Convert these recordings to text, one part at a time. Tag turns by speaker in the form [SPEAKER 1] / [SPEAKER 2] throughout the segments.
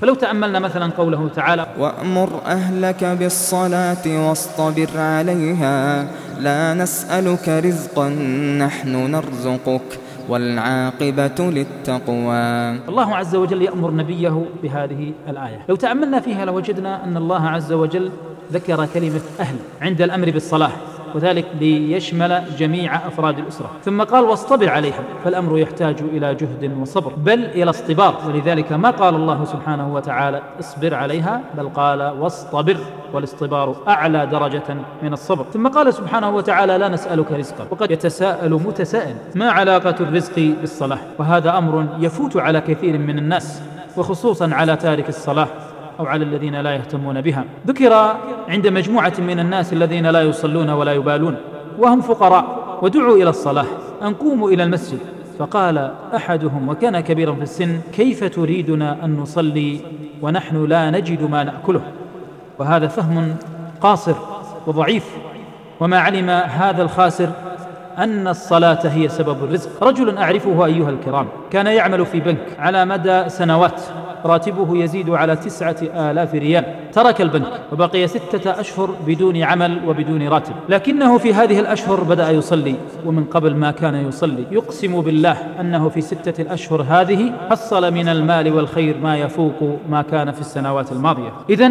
[SPEAKER 1] فلو تأملنا مثلا قوله تعالى
[SPEAKER 2] وأمر أهلك بالصلاة واصطبر عليها لا نسألك رزقا نحن نرزقك والعاقبة للتقوى.
[SPEAKER 1] الله عز وجل يأمر نبيه بهذه الآية. لو تأملنا فيها لوجدنا أن الله عز وجل ذكر كلمة أهل عند الأمر بالصلاة. وذلك ليشمل جميع أفراد الأسرة. ثم قال واصطبر عليها فالأمر يحتاج إلى جهد وصبر بل إلى اصطبار. ولذلك ما قال الله سبحانه وتعالى اصبر عليها بل قال واصطبر والاصطبار أعلى درجة من الصبر. ثم قال سبحانه وتعالى لا نسألك رزقا وقد يتساءل متسائل ما علاقة الرزق بالصلاة؟ وهذا أمر يفوت على كثير من الناس وخصوصا على تارك الصلاة. أو على الذين لا يهتمون بها. ذكر عند مجموعة من الناس الذين لا يصلون ولا يبالون وهم فقراء ودعوا إلى الصلاة. أن قوموا إلى المسجد. فقال أحدهم وكان كبيرا في السن كيف تريدنا أن نصلي ونحن لا نجد ما نأكله؟ وهذا فهم قاصر وضعيف. وما علم هذا الخاسر أن الصلاة هي سبب الرزق. رجل أعرفه أيها الكرام كان يعمل في بنك على مدى سنوات. راتبه يزيد على تسعة آلاف ريال. ترك البنك وبقي ستة أشهر بدون عمل وبدون راتب. لكنه في هذه الأشهر بدأ يصلي ومن قبل ما كان يصلي. يقسم بالله أنه في ستة الأشهر هذه حصل من المال والخير ما يفوق ما كان في السنوات الماضية. إذا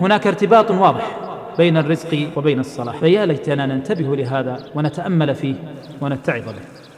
[SPEAKER 1] هناك ارتباط واضح بين الرزق وبين الصلاة فيا ليتنا ننتبه لهذا ونتأمل فيه ونتعظ به.